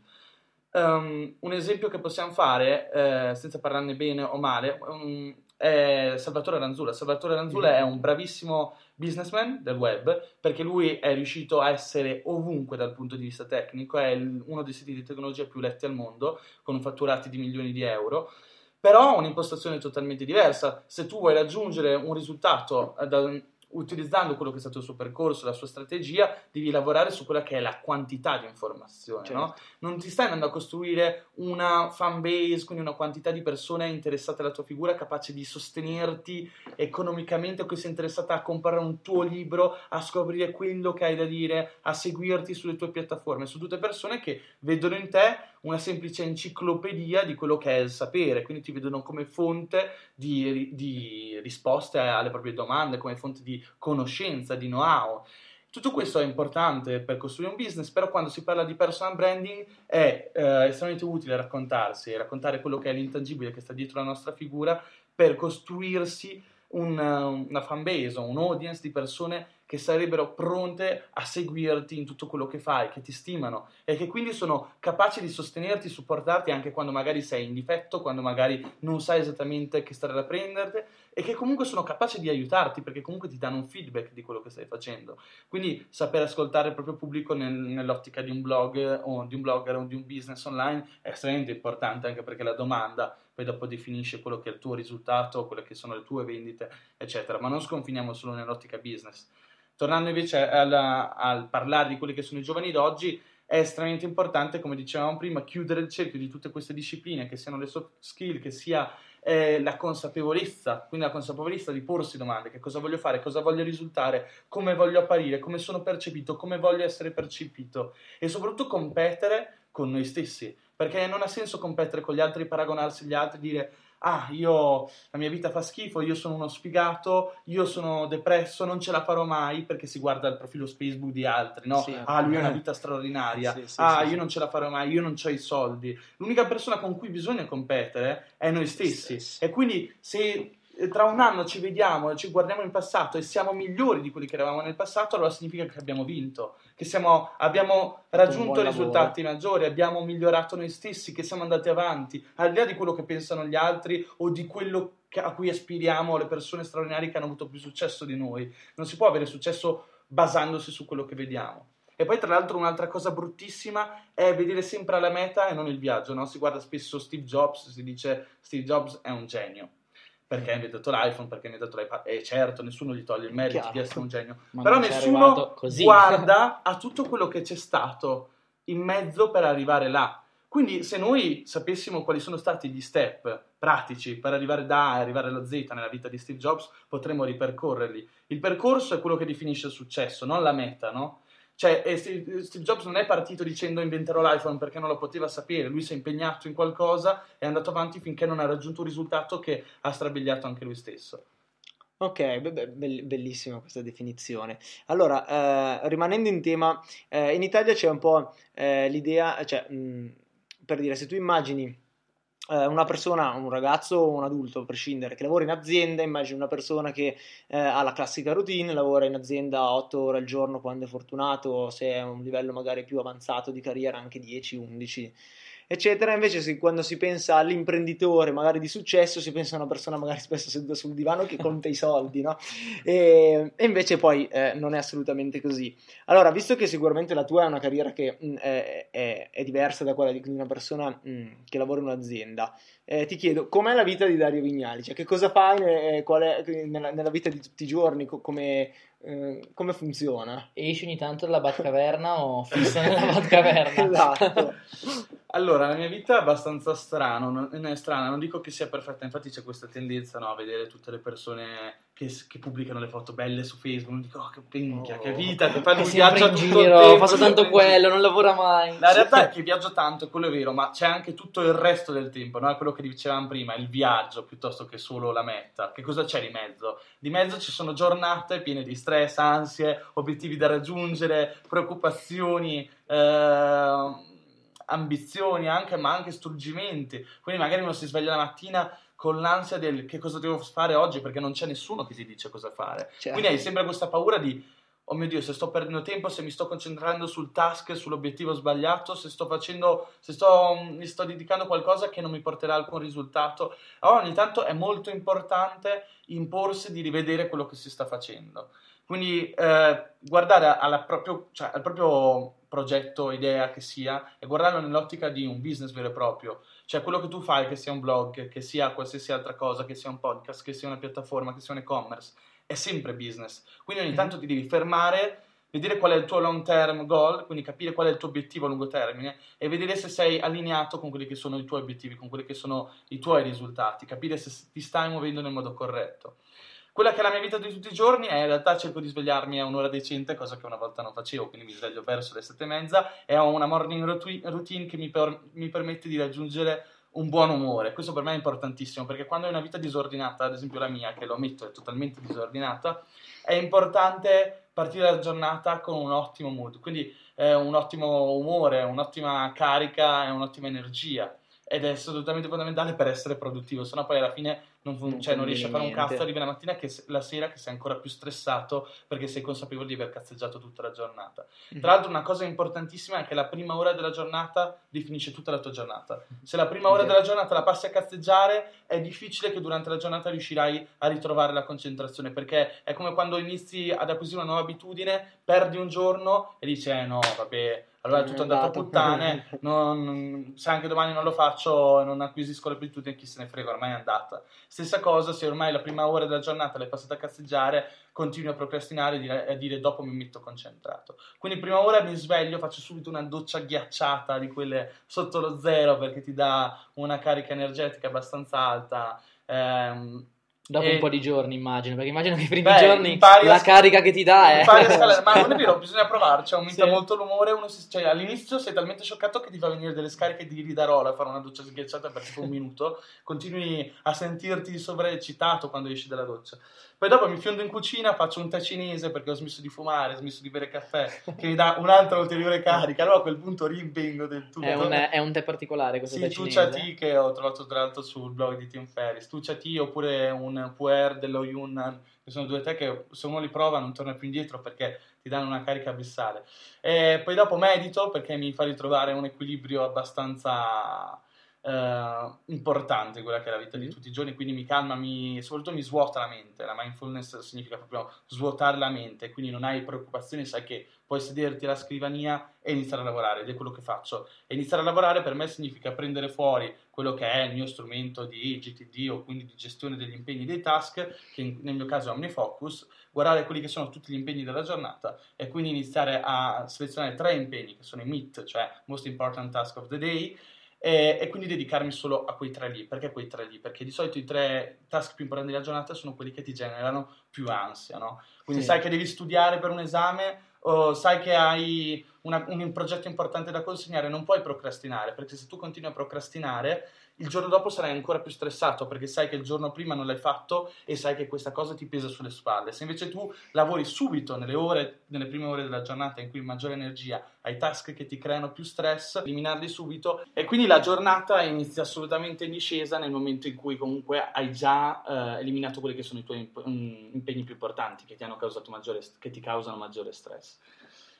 Um, un esempio che possiamo fare, eh, senza parlarne bene o male, um, è Salvatore Ranzula. Salvatore Ranzula mm. è un bravissimo businessman del web perché lui è riuscito a essere ovunque dal punto di vista tecnico, è uno dei siti di tecnologia più letti al mondo, con fatturati di milioni di euro. Però un'impostazione totalmente diversa. Se tu vuoi raggiungere un risultato eh, da, utilizzando quello che è stato il suo percorso, la sua strategia, devi lavorare su quella che è la quantità di informazione, certo. no? Non ti stai andando a costruire una fan base, quindi una quantità di persone interessate alla tua figura, capace di sostenerti economicamente o che sia interessata a comprare un tuo libro, a scoprire quello che hai da dire, a seguirti sulle tue piattaforme. Sono tutte persone che vedono in te una semplice enciclopedia di quello che è il sapere, quindi ti vedono come fonte di, di risposte alle proprie domande, come fonte di conoscenza, di know-how. Tutto questo è importante per costruire un business, però quando si parla di personal branding è eh, estremamente utile raccontarsi, raccontare quello che è l'intangibile che sta dietro la nostra figura per costruirsi un, una fanbase, un audience di persone che sarebbero pronte a seguirti in tutto quello che fai, che ti stimano e che quindi sono capaci di sostenerti, supportarti anche quando magari sei in difetto, quando magari non sai esattamente che strada prendere e che comunque sono capaci di aiutarti perché comunque ti danno un feedback di quello che stai facendo. Quindi saper ascoltare il proprio pubblico nel, nell'ottica di un blog o di un blogger o di un business online è estremamente importante anche perché la domanda poi dopo definisce quello che è il tuo risultato, quelle che sono le tue vendite, eccetera. Ma non sconfiniamo solo nell'ottica business Tornando invece al parlare di quelli che sono i giovani d'oggi, è estremamente importante, come dicevamo prima, chiudere il cerchio di tutte queste discipline, che siano le soft skill, che sia eh, la consapevolezza, quindi la consapevolezza di porsi domande, che cosa voglio fare, cosa voglio risultare, come voglio apparire, come sono percepito, come voglio essere percepito e soprattutto competere con noi stessi, perché non ha senso competere con gli altri, paragonarsi agli altri, dire ah, io la mia vita fa schifo, io sono uno sfigato, io sono depresso, non ce la farò mai perché si guarda il profilo Facebook di altri, no? Sì. Ah, lui ha una vita straordinaria, Sì, sì, ah, io non ce la farò mai, io non ho i soldi. L'unica persona con cui bisogna competere è noi stessi. E quindi se eh, tra un anno ci vediamo, ci guardiamo in passato e siamo migliori di quelli che eravamo nel passato, allora significa che abbiamo vinto, che siamo- abbiamo raggiunto risultati maggiori, abbiamo migliorato noi stessi, che siamo andati avanti, al di là di quello che pensano gli altri o di quello che- a cui aspiriamo le persone straordinarie che hanno avuto più successo di noi. Non si può avere successo basandosi su quello che vediamo. E poi, tra l'altro, un'altra cosa bruttissima è vedere sempre la meta e non il viaggio. no? Si guarda spesso Steve Jobs, si dice Steve Jobs è un genio. Perché ha inventato l'iPhone, perché ha inventato l'iPad. E certo, nessuno gli toglie il merito Chiaro. di essere un genio. Ma Però nessuno guarda a tutto quello che c'è stato in mezzo per arrivare là. Quindi, se noi sapessimo quali sono stati gli step pratici per arrivare da A e arrivare allo Z nella vita di Steve Jobs, potremmo ripercorrerli. Il percorso è quello che definisce il successo, non la meta, no? Cioè, Steve Jobs non è partito dicendo inventerò l'iPhone perché non lo poteva sapere, lui si è impegnato in qualcosa e è andato avanti finché non ha raggiunto un risultato che ha strabiliato anche lui stesso. Ok, be- be- bell- bellissima questa definizione. Allora, eh, rimanendo in tema, eh, in Italia c'è un po' eh, l'idea, cioè, mh, per dire, se tu immagini una persona, un ragazzo o un adulto, a prescindere, che lavora in azienda, immagini una persona che eh, ha la classica routine, lavora in azienda 8 ore al giorno quando è fortunato, se è a un livello magari più avanzato di carriera anche 10, 11 eccetera. Invece, se- quando si pensa all'imprenditore, magari di successo, si pensa a una persona magari spesso seduta sul divano che conta i soldi, no? E, e invece poi eh, non è assolutamente così. Allora, visto che sicuramente la tua è una carriera che mh, è, è- è diversa da quella di una persona mh, che lavora in un'azienda, eh, ti chiedo com'è la vita di Dario Vignali? Cioè, che cosa fai ne- è- nella, nella vita di tutti i giorni? Co- come, eh, come funziona? Esci ogni tanto dalla Batcaverna o fisso nella Batcaverna? Esatto. Allora, la mia vita è abbastanza strana, non, non è strana, non dico che sia perfetta, infatti c'è questa tendenza no, a vedere tutte le persone che, che pubblicano le foto belle su Facebook, dico, oh, che minchia, che Oh. vita, che fanno un viaggio in giro, tempo, fa soltanto sempre in giro. quello, non lavora mai. La realtà è che viaggio tanto, quello è vero, ma c'è anche tutto il resto del tempo, no? Quello che dicevamo prima, il viaggio piuttosto che solo la meta. Che cosa c'è di mezzo? Di mezzo ci sono giornate piene di stress, ansie, obiettivi da raggiungere, preoccupazioni, eh, ambizioni, anche, ma anche struggimenti. Quindi magari uno si sveglia la mattina con l'ansia del che cosa devo fare oggi perché non c'è nessuno che ti dice cosa fare. Certo. Quindi hai sempre questa paura di oh mio Dio, se sto perdendo tempo, se mi sto concentrando sul task, sull'obiettivo sbagliato, se sto facendo, se sto, mi sto dedicando a qualcosa che non mi porterà alcun risultato. Allora ogni tanto è molto importante imporsi di rivedere quello che si sta facendo. Quindi eh, guardare alla proprio, cioè, al proprio progetto, idea che sia, e guardarlo nell'ottica di un business vero e proprio. Cioè quello che tu fai, che sia un blog, che sia qualsiasi altra cosa, che sia un podcast, che sia una piattaforma, che sia un e-commerce, è sempre business. Quindi ogni Mhm. tanto ti devi fermare, vedere qual è il tuo long term goal, quindi capire qual è il tuo obiettivo a lungo termine e vedere se sei allineato con quelli che sono i tuoi obiettivi, con quelli che sono i tuoi risultati, capire se ti stai muovendo nel modo corretto. Quella che è la mia vita di tutti i giorni è in realtà cerco di svegliarmi a un'ora decente, cosa che una volta non facevo, quindi mi sveglio verso le sette e mezza e ho una morning routine che mi, per- mi permette di raggiungere un buon umore. Questo per me è importantissimo perché quando hai una vita disordinata, ad esempio la mia, che lo ammetto è totalmente disordinata, è importante partire la giornata con un ottimo mood, quindi eh, un ottimo umore, un'ottima carica e un'ottima energia. Ed è assolutamente fondamentale per essere produttivo, sennò poi alla fine non, Non cioè, non riesci a fare un cazzo, arrivi la mattina che la sera che sei ancora più stressato perché sei consapevole di aver cazzeggiato tutta la giornata. Tra l'altro una cosa importantissima è che la prima ora della giornata definisce tutta la tua giornata. Se la prima ora Vero. della giornata la passi a cazzeggiare, è difficile che durante la giornata riuscirai a ritrovare la concentrazione, perché è come quando inizi ad acquisire una nuova abitudine, perdi un giorno e dici, eh no, vabbè, allora è tutto andato a puttane, non- se anche domani non lo faccio, non acquisisco l'abitudine, chi se ne frega, ormai è andata. Stessa cosa se ormai la prima ora della giornata l'hai passata a cazzeggiare, continui a procrastinare e a dire dopo mi metto concentrato. Quindi prima ora mi sveglio, faccio subito una doccia ghiacciata di quelle sotto lo zero perché ti dà una carica energetica abbastanza alta. Ehm, Dopo e- un po' di giorni, immagino, perché immagino che i primi Beh, giorni la sc- carica che ti dà è... scalare. Ma non è vero, bisogna provarci, aumenta Sì. molto l'umore. Uno si- cioè, all'inizio sei talmente scioccato che ti fa venire delle scariche di ridarola a fare una doccia sghiacciata per tipo un minuto. Continui a sentirti sovraeccitato quando esci dalla doccia. Poi dopo mi fiondo in cucina, faccio un tè cinese perché ho smesso di fumare, ho smesso di bere caffè, che mi dà un'altra ulteriore carica. Allora a quel punto rimpingo del tutto. È un, è un tè particolare questo Sì, tè Tuccia cinese. Tea che ho trovato tra l'altro sul blog di Tim Ferriss. Tuccia Tea oppure un Puer dello Yunnan, che sono due tè che se uno li prova non torna più indietro perché ti danno una carica abissale. E poi dopo medito perché mi fa ritrovare un equilibrio abbastanza eh, importante quella che è la vita di Mm. tutti i giorni, quindi mi calma, mi, soprattutto mi svuota la mente. La mindfulness significa proprio svuotare la mente, quindi non hai preoccupazioni, sai che puoi sederti alla scrivania e iniziare a lavorare ed è quello che faccio. E iniziare a lavorare per me significa prendere fuori quello che è il mio strumento di GTD o quindi di gestione degli impegni dei task, che nel mio caso è OmniFocus, guardare quelli che sono tutti gli impegni della giornata e quindi iniziare a selezionare tre impegni che sono i MIT, cioè Most Important Task of the Day, e, e quindi dedicarmi solo a quei tre lì. Perché quei tre lì? Perché di solito i tre task più importanti della giornata sono quelli che ti generano più ansia, no? Quindi Sì. sai che devi studiare per un esame o sai che hai una- un progetto importante da consegnare, non puoi procrastinare, perché se tu continui a procrastinare, il giorno dopo sarai ancora più stressato perché sai che il giorno prima non l'hai fatto e sai che questa cosa ti pesa sulle spalle. Se invece tu lavori subito nelle ore, nelle prime ore della giornata in cui hai maggiore energia, hai task che ti creano più stress, eliminarli subito e quindi la giornata inizia assolutamente in discesa nel momento in cui comunque hai già eh, eliminato quelli che sono i tuoi imp- mm, impegni più importanti che ti hanno causato maggiore, che ti causano maggiore stress.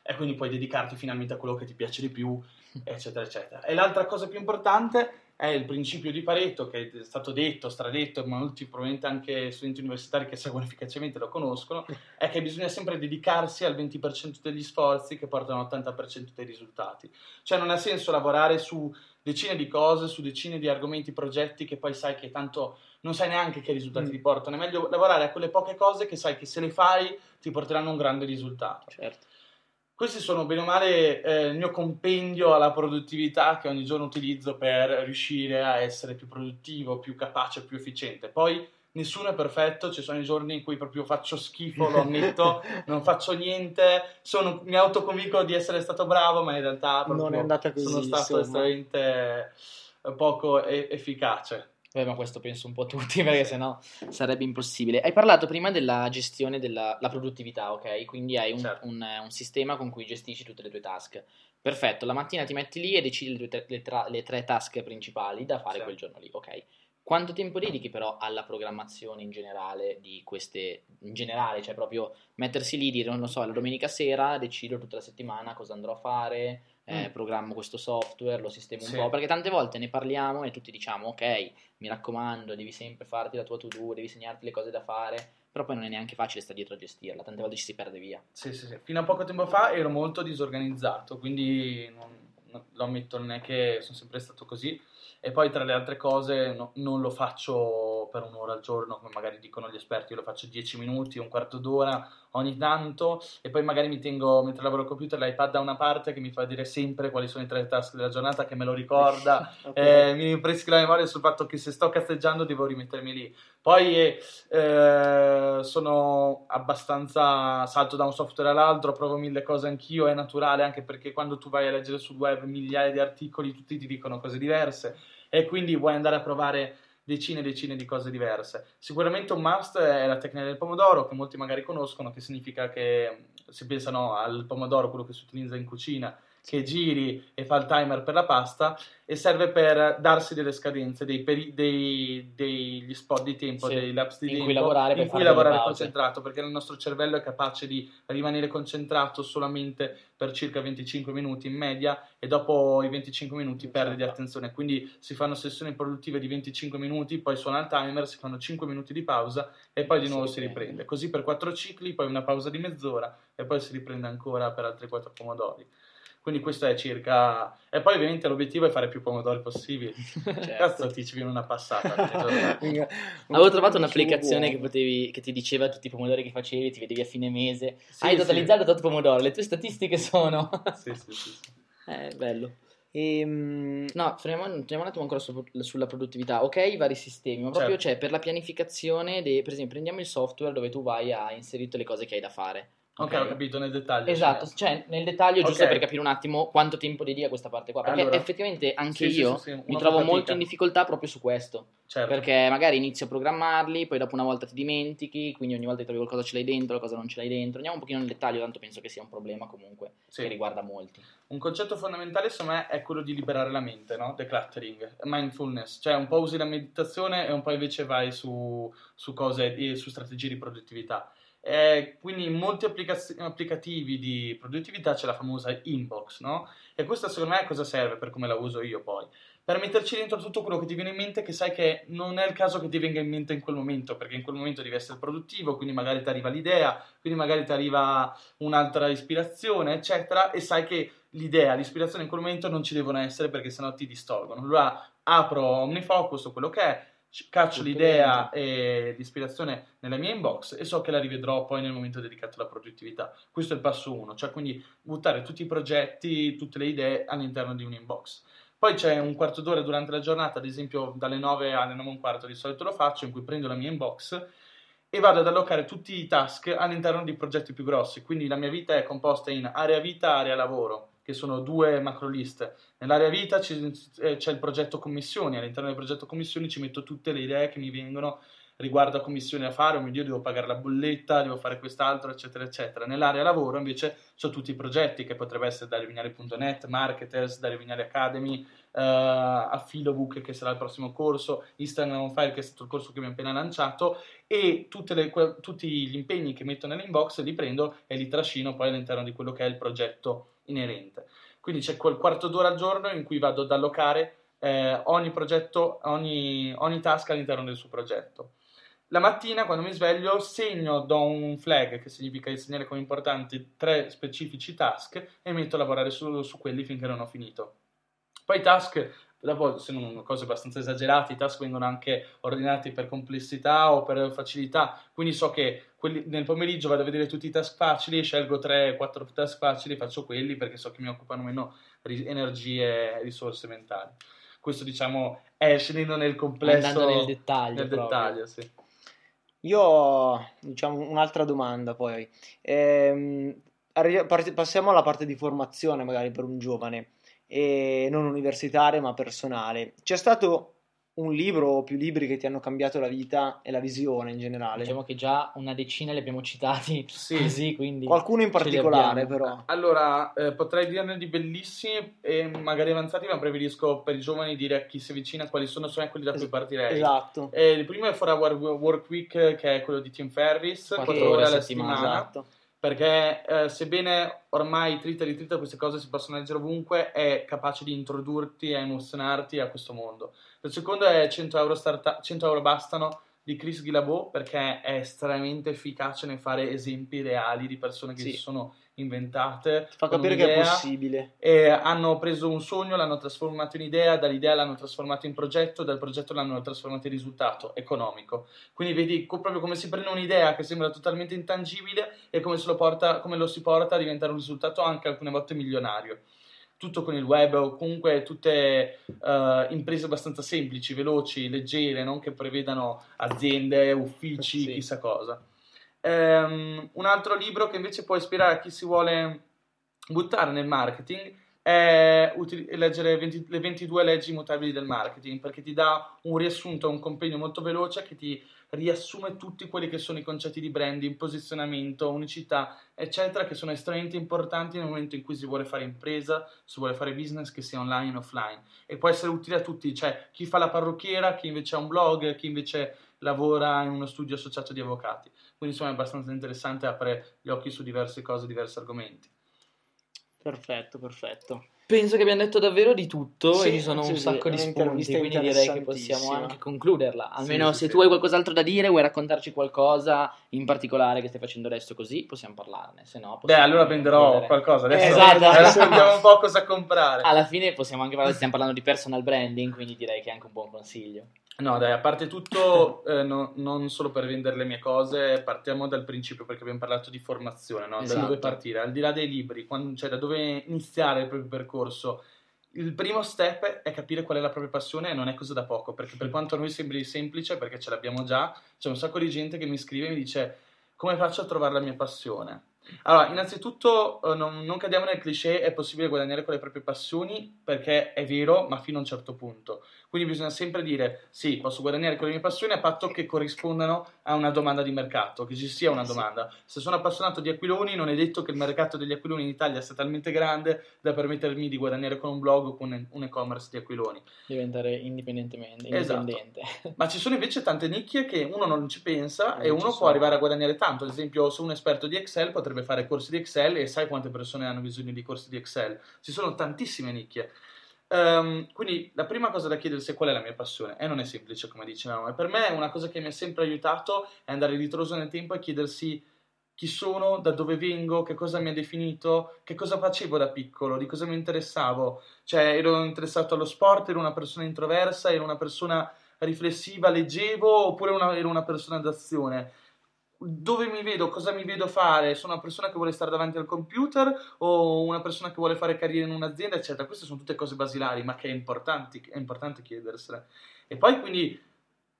E quindi puoi dedicarti finalmente a quello che ti piace di più, eccetera, eccetera. E l'altra cosa più importante è il principio di Pareto, che è stato detto, stradetto, ma molti probabilmente anche studenti universitari che seguono efficacemente lo conoscono, è che bisogna sempre dedicarsi al 20% degli sforzi che portano all'80% dei risultati. Cioè non ha senso lavorare su decine di cose, su decine di argomenti, progetti che poi sai che tanto non sai neanche che risultati Mm. ti portano. È meglio lavorare a quelle poche cose che sai che se le fai ti porteranno un grande risultato. Certo. Questi sono bene o male eh, il mio compendio alla produttività che ogni giorno utilizzo per riuscire a essere più produttivo, più capace, più efficiente. Poi nessuno è perfetto, ci sono i giorni in cui proprio faccio schifo, lo ammetto, non faccio niente, sono- mi autoconvinco di essere stato bravo, ma in realtà Non è andata così, sono stato estremamente eh, poco e- efficace. Beh, ma questo penso un po' tutti, perché sennò sarebbe impossibile. Hai parlato prima della gestione della la produttività, ok? Quindi hai un, Certo. un- un sistema con cui gestisci tutte le tue task. Perfetto, la mattina ti metti lì e decidi le, tue- le tra- le tre task principali da fare Certo. quel giorno lì, ok? Quanto tempo dedichi però alla programmazione in generale di queste, in generale, cioè proprio mettersi lì, dire, non lo so, la domenica sera decido tutta la settimana cosa andrò a fare, eh, Mm. programmo questo software, lo sistemo un Sì. po', perché tante volte ne parliamo e tutti diciamo, ok, mi raccomando, devi sempre farti la tua to-do, devi segnarti le cose da fare, però poi non è neanche facile stare dietro a gestirla, tante volte ci si perde via. Sì, sì, sì. Fino a poco tempo fa ero molto disorganizzato, quindi non- non- lo ammetto, non è che sono sempre stato così. E poi tra le altre cose no- non lo faccio per un'ora al giorno, come magari dicono gli esperti, io lo faccio 10 minuti, un quarto d'ora ogni tanto e poi magari mi tengo, mentre lavoro al computer, l'iPad da una parte che mi fa dire sempre quali sono i tre task della giornata, che me lo ricorda, Ok. eh, mi rinfreschi la memoria sul fatto che se sto cazzeggiando devo rimettermi lì. Poi eh, sono abbastanza salto da un software all'altro, provo mille cose anch'io, è naturale anche perché quando tu vai a leggere sul web migliaia di articoli, tutti ti dicono cose diverse e quindi vuoi andare a provare decine e decine di cose diverse. Sicuramente un must è la tecnica del pomodoro, che molti magari conoscono, che significa che si pensano al pomodoro, quello che si utilizza in cucina, che giri e fa il timer per la pasta e serve per darsi delle scadenze, dei peri- dei- degli spot di tempo, Sì, dei lapsi di in tempo cui lavorare in cui lavorare concentrato, perché il nostro cervello è capace di rimanere concentrato solamente per circa 25 minuti in media e dopo i 25 minuti perde di attenzione. Quindi si fanno sessioni produttive di 25 minuti, poi suona il timer, si fanno 5 minuti di pausa e poi di Si nuovo si riprende. riprende. Così per 4 cicli, poi una pausa di mezz'ora e poi si riprende ancora per altri 4 pomodori. Quindi questo è circa... E poi ovviamente l'obiettivo è fare più pomodori possibili. Certo. Cazzo ti ci viene una passata. Avevo trovato un'applicazione che, potevi, che ti diceva tutti i pomodori che facevi, ti vedevi a fine mese. Sì, Hai sì. totalizzato tot pomodoro, le tue statistiche sono... sì, sì, sì, sì. Eh, bello. Ehm, No, fermiamo, torniamo un attimo ancora su- sulla produttività. Ok, i vari sistemi, ma proprio Certo. cioè, per la pianificazione, dei- per esempio, prendiamo il software dove tu vai a inserire le cose che hai da fare. Ok, ho capito nel dettaglio. Esatto, cioè nel dettaglio, giusto Ok. per capire un attimo quanto tempo dedica a questa parte qua. Perché Allora. effettivamente anche Sì, io sì, sì, mi trovo fatica. molto in difficoltà proprio su questo. Certo. Perché magari inizio a programmarli, poi dopo una volta ti dimentichi, quindi ogni volta ti trovi qualcosa ce l'hai dentro, qualcosa non ce l'hai dentro. Andiamo un pochino nel dettaglio, tanto penso che sia un problema comunque che riguarda molti. Un concetto fondamentale secondo me è quello di liberare la mente, no? Decluttering, mindfulness, cioè un po' usi la meditazione e un po' invece vai su, su cose, e su strategie di produttività. Eh, quindi in molti applicaz- applicativi di produttività c'è la famosa inbox, no? E questa secondo me cosa serve per come la uso io poi? Per metterci dentro tutto quello che ti viene in mente che sai che non è il caso che ti venga in mente in quel momento, perché in quel momento devi essere produttivo, quindi magari ti arriva l'idea, quindi magari ti arriva un'altra ispirazione, eccetera, e sai che l'idea, l'ispirazione in quel momento non ci devono essere perché sennò ti distolgono. Allora apro OmniFocus o quello che è, caccio l'idea e l'ispirazione nella mia inbox e so che la rivedrò poi nel momento dedicato alla produttività. Questo è il passo uno, cioè quindi buttare tutti i progetti, tutte le idee all'interno di un'inbox. Poi c'è un quarto d'ora durante la giornata, ad esempio dalle 9 alle 9 e un quarto di solito lo faccio, in cui prendo la mia inbox e vado ad allocare tutti i task all'interno di progetti più grossi. Quindi la mia vita è composta in area vita, area lavoro, che sono due macro liste. Nell'area vita eh, c'è il progetto commissioni, all'interno del progetto commissioni ci metto tutte le idee che mi vengono riguardo a commissioni da fare, oh mio Dio, devo pagare la bolletta, devo fare quest'altro, eccetera, eccetera. Nell'area lavoro invece ho tutti i progetti che potrebbe essere da Vignale.net, Marketers, da Vignale Academy, eh, a Filobook che sarà il prossimo corso, Instagram on Fire che è stato il corso che mi ho appena lanciato e le- que- tutti gli impegni che metto nell'inbox li prendo e li trascino poi all'interno di quello che è il progetto inerente. Quindi c'è quel quarto d'ora al giorno in cui vado ad allocare eh, ogni progetto, ogni, ogni task all'interno del suo progetto. La mattina quando mi sveglio segno, do un flag che significa segnare come importanti tre specifici task e metto a lavorare su, su quelli finché non ho finito. Poi i task, dopo sono cose abbastanza esagerate, i task vengono anche ordinati per complessità o per facilità, quindi so che quelli- nel pomeriggio vado a vedere tutti i task facili, scelgo 3-4 task facili, faccio quelli perché so che mi occupano meno ri- energie e risorse mentali. Questo diciamo è scendendo nel complesso, Andando nel dettaglio. nel dettaglio, sì. Io ho diciamo, un'altra domanda poi. Ehm, passiamo alla parte di formazione magari per un giovane, e non universitaria ma personale. C'è stato un libro o più libri che ti hanno cambiato la vita e la visione in generale? Diciamo che già una decina li abbiamo citati Sì. così, quindi... Qualcuno in particolare però. Allora, eh, potrei dirne di bellissimi e magari avanzati, ma preferisco per i giovani dire a chi si avvicina quali sono, sono quelli da cui partirei. Esatto. Eh, il primo è For Our Work Week, che è quello di Tim Ferris, Quattro 4 ore alla settimana, settimana. Esatto. Perché eh, sebbene ormai trita e ritrita queste cose si possono leggere ovunque, è capace di introdurti e emozionarti a questo mondo. Il secondo è 100 euro, starta- 100 euro bastano di Chris Guillebeau perché è estremamente efficace nel fare esempi reali di persone che Sì. si sono inventate. Fa con capire che è possibile. e hanno preso un sogno, l'hanno trasformato in idea, dall'idea l'hanno trasformato in progetto, dal progetto l'hanno trasformato in risultato economico. Quindi vedi co- proprio come si prende un'idea che sembra totalmente intangibile e come, se lo porta, come lo si porta a diventare un risultato anche alcune volte milionario. Tutto con il web o comunque tutte eh, imprese abbastanza semplici, veloci, leggere, non che prevedano aziende, uffici, Sì. chissà cosa. Ehm, un altro libro che invece può ispirare a chi si vuole buttare nel marketing è uti- leggere 20 le 22 leggi immutabili del marketing perché ti dà un riassunto, un compendio molto veloce che ti riassume tutti quelli che sono i concetti di branding, posizionamento, unicità, eccetera, che sono estremamente importanti nel momento in cui si vuole fare impresa, si vuole fare business, che sia online o offline. E può essere utile a tutti, cioè chi fa la parrucchiera, chi invece ha un blog, chi invece lavora in uno studio associato di avvocati. Quindi insomma è abbastanza interessante, apre gli occhi su diverse cose, diversi argomenti. Perfetto, perfetto. Penso che abbiamo detto davvero di tutto Sì, e ci sono sì, un sì, sacco di un'intervista spunti, quindi direi che possiamo anche concluderla. Almeno Sì, sì, se sì. tu hai qualcos'altro da dire, vuoi raccontarci qualcosa in particolare che stai facendo adesso così, possiamo parlarne, se no Beh, allora venderò concludere. qualcosa. Adesso, Eh, esatto. adesso vediamo un po' cosa comprare. Alla fine possiamo anche parlare, stiamo parlando di personal branding, quindi direi che è anche un buon consiglio. No, dai, a parte tutto, eh, no- non solo per vendere le mie cose, partiamo dal principio perché abbiamo parlato di formazione, no? Esatto. Da dove partire? Al di là dei libri, quando- cioè da dove iniziare il proprio percorso. Il primo step è capire qual è la propria passione e non è cosa da poco, perché per quanto a noi sembri semplice, perché ce l'abbiamo già, c'è un sacco di gente che mi scrive e mi dice come faccio a trovare la mia passione? Allora, innanzitutto eh, non, non cadiamo nel cliché, è possibile guadagnare con le proprie passioni, perché è vero, ma fino a un certo punto. Quindi bisogna sempre dire sì, posso guadagnare con le mie passioni a patto che corrispondano a una domanda di mercato, che ci sia una domanda. Se sono appassionato di aquiloni, non è detto che il mercato degli aquiloni in Italia sia talmente grande da permettermi di guadagnare con un blog o con un e-commerce di aquiloni. Diventare indipendentemente, Esatto. indipendente. Ma ci sono invece tante nicchie che uno non ci pensa e Non uno ci può sono. arrivare a guadagnare tanto. Ad esempio, se un esperto di Excel potrebbe fare corsi di Excel e sai quante persone hanno bisogno di corsi di Excel. Ci sono tantissime nicchie. Ehm, quindi la prima cosa da chiedersi è qual è la mia passione e non è semplice come dicevamo e per me una cosa che mi ha sempre aiutato è andare ritroso nel tempo e chiedersi chi sono, da dove vengo, che cosa mi ha definito, che cosa facevo da piccolo, di cosa mi interessavo. Cioè ero interessato allo sport, ero una persona introversa, ero una persona riflessiva, leggevo oppure una- ero una persona d'azione dove mi vedo, cosa mi vedo fare? Sono una persona che vuole stare davanti al computer o una persona che vuole fare carriera in un'azienda, eccetera. Queste sono tutte cose basilari, ma che è, importanti- è importante chiedersele. E poi quindi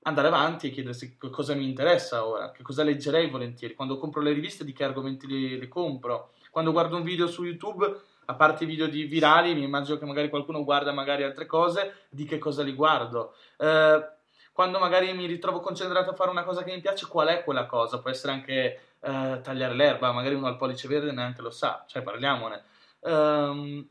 andare avanti e chiedersi cosa mi interessa ora, che cosa leggerei volentieri. Quando compro le riviste, di che argomenti le, le compro. Quando guardo un video su YouTube, a parte i video di virali, mi immagino che magari qualcuno guarda magari altre cose, di che cosa li guardo. Eh, quando magari mi ritrovo concentrato a fare una cosa che mi piace, qual è quella cosa? Può essere anche eh, tagliare l'erba, magari uno al pollice verde neanche lo sa, cioè parliamone. Ehm,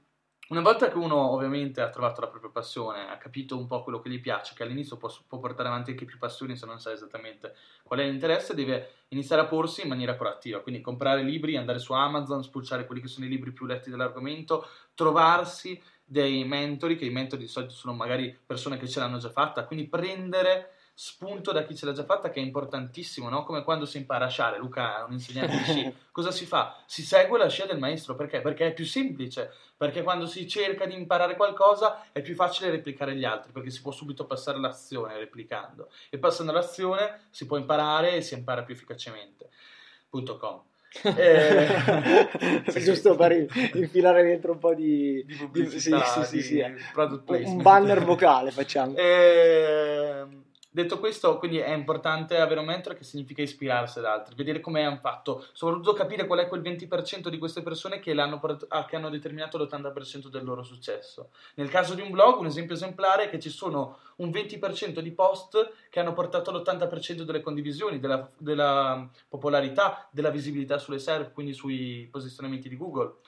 una volta che uno ovviamente ha trovato la propria passione, ha capito un po' quello che gli piace, che all'inizio può, può portare avanti anche più passioni se non sa esattamente qual è l'interesse, deve iniziare a porsi in maniera proattiva, quindi comprare libri, andare su Amazon, spulciare quelli che sono i libri più letti dell'argomento, trovarsi dei mentori, che i mentori di solito sono magari persone che ce l'hanno già fatta, quindi prendere spunto da chi ce l'ha già fatta che è importantissimo, no? Come quando si impara a sciare, Luca è un insegnante di sci, cosa si fa? Si segue la scia del maestro, perché? Perché è più semplice, perché quando si cerca di imparare qualcosa è più facile replicare gli altri, perché si può subito passare all'azione replicando, e passando all'azione si può imparare e si impara più efficacemente. Com. Eh, Sì, giusto per il- infilare dentro un po' di, Di pubblicità, sì, sì, sì, di sì, eh. un banner vocale facciamo. Ehm, detto questo, quindi è importante avere un mentore che significa ispirarsi ad altri, vedere come hanno fatto, soprattutto capire qual è quel 20% di queste persone che, che hanno determinato l'80% del loro successo. Nel caso di un blog, un esempio esemplare è che ci sono un 20% di post che hanno portato all'80% delle condivisioni, della, della popolarità, della visibilità sulle SERP, quindi sui posizionamenti di Google.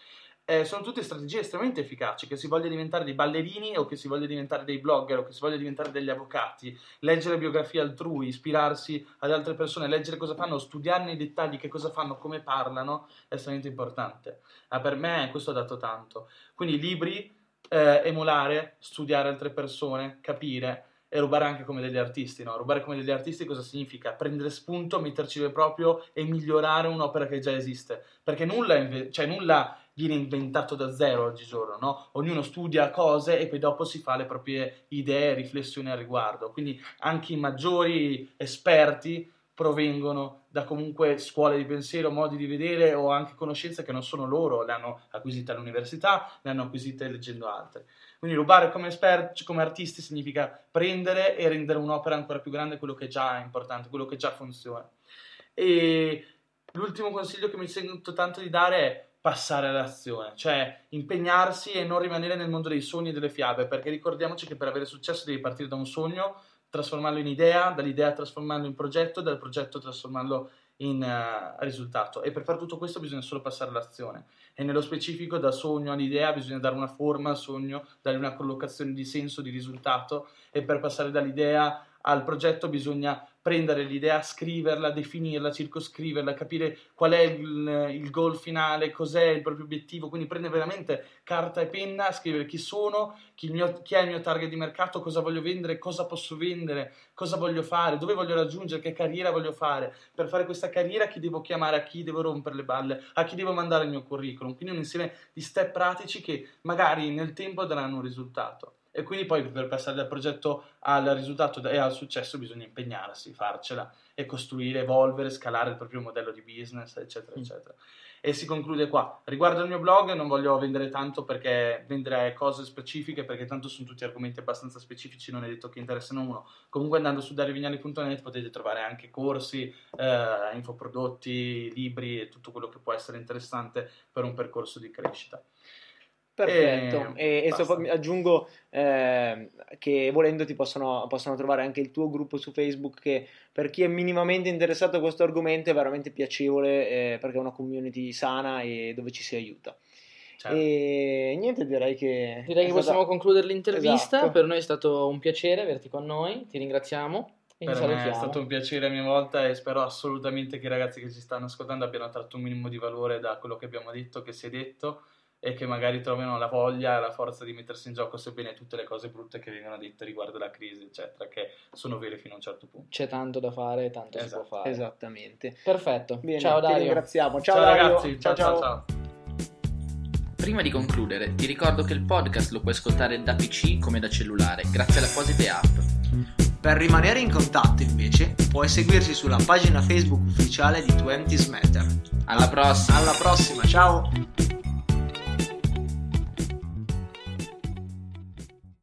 Eh, sono tutte strategie estremamente efficaci, che si voglia diventare dei ballerini o che si voglia diventare dei blogger o che si voglia diventare degli avvocati, leggere biografie altrui, ispirarsi ad altre persone, leggere cosa fanno, studiare nei dettagli che cosa fanno, come parlano, è estremamente importante. Ah, per me questo ha dato tanto. Quindi libri, eh, emulare, studiare altre persone, capire e rubare anche come degli artisti, no? Rubare come degli artisti cosa significa? Prendere spunto, metterci del proprio e migliorare un'opera che già esiste, perché nulla, inve- cioè nulla viene inventato da zero oggigiorno, no? Ognuno studia cose e poi dopo si fa le proprie idee, riflessioni al riguardo. Quindi anche i maggiori esperti provengono da comunque scuole di pensiero, modi di vedere o anche conoscenze che non sono loro, le hanno acquisite all'università, le hanno acquisite leggendo altre. Quindi rubare come esperti, come artisti significa prendere e rendere un'opera ancora più grande quello che già è importante, quello che già funziona. E l'ultimo consiglio che mi sento tanto di dare è passare all'azione, cioè impegnarsi e non rimanere nel mondo dei sogni e delle fiabe, perché ricordiamoci che per avere successo devi partire da un sogno, trasformarlo in idea, dall'idea trasformarlo in progetto, dal progetto trasformarlo in uh, risultato. E per fare tutto questo bisogna solo passare all'azione. E nello specifico, da sogno all'idea, bisogna dare una forma al sogno, dare una collocazione di senso, di risultato. E per passare dall'idea al progetto bisogna prendere l'idea, scriverla, definirla, circoscriverla, capire qual è il, il goal finale, cos'è il proprio obiettivo, quindi prendere veramente carta e penna, scrivere chi sono, chi, mio, chi, è il mio target di mercato, cosa voglio vendere, cosa posso vendere, cosa voglio fare, dove voglio raggiungere, che carriera voglio fare. Per fare questa carriera chi devo chiamare, a chi devo rompere le balle, a chi devo mandare il mio curriculum. Quindi un insieme di step pratici che magari nel tempo daranno un risultato. E quindi poi per passare dal progetto al risultato e al successo bisogna impegnarsi, farcela e costruire, evolvere, scalare il proprio modello di business, eccetera, mm. eccetera e si conclude qua. Riguardo il mio blog non voglio vendere tanto perché vendere cose specifiche perché tanto sono tutti argomenti abbastanza specifici, non è detto che interessano uno. Comunque andando su dariovignali.net potete trovare anche corsi, eh, infoprodotti, libri e tutto quello che può essere interessante per un percorso di crescita. Perfetto, e, e, e so, aggiungo eh, che volendo ti possono, possono, trovare anche il tuo gruppo su Facebook che per chi è minimamente interessato a questo argomento è veramente piacevole eh, perché è una community sana e dove ci si aiuta. Certo. E niente, direi che... Direi che possiamo concludere l'intervista, esatto. per noi è stato un piacere averti con noi, ti ringraziamo. Per me è stato un piacere a mia volta e spero assolutamente che i ragazzi che ci stanno ascoltando abbiano tratto un minimo di valore da quello che abbiamo detto, che si è detto e che magari trovino la voglia e la forza di mettersi in gioco, sebbene tutte le cose brutte che vengono dette riguardo la crisi, eccetera, che sono vere fino a un certo punto. C'è tanto da fare, tanto esatto. si può fare. Esattamente. Perfetto. Bene, ciao Dario. Ti ringraziamo. Ciao, ciao ragazzi. Ciao ciao. ciao ciao. Prima di concludere, ti ricordo che il podcast lo puoi ascoltare da PC come da cellulare, grazie alle apposite app. Per rimanere in contatto, invece, puoi seguirci sulla pagina Facebook ufficiale di 20 Matter. Alla prossima! Alla prossima, ciao!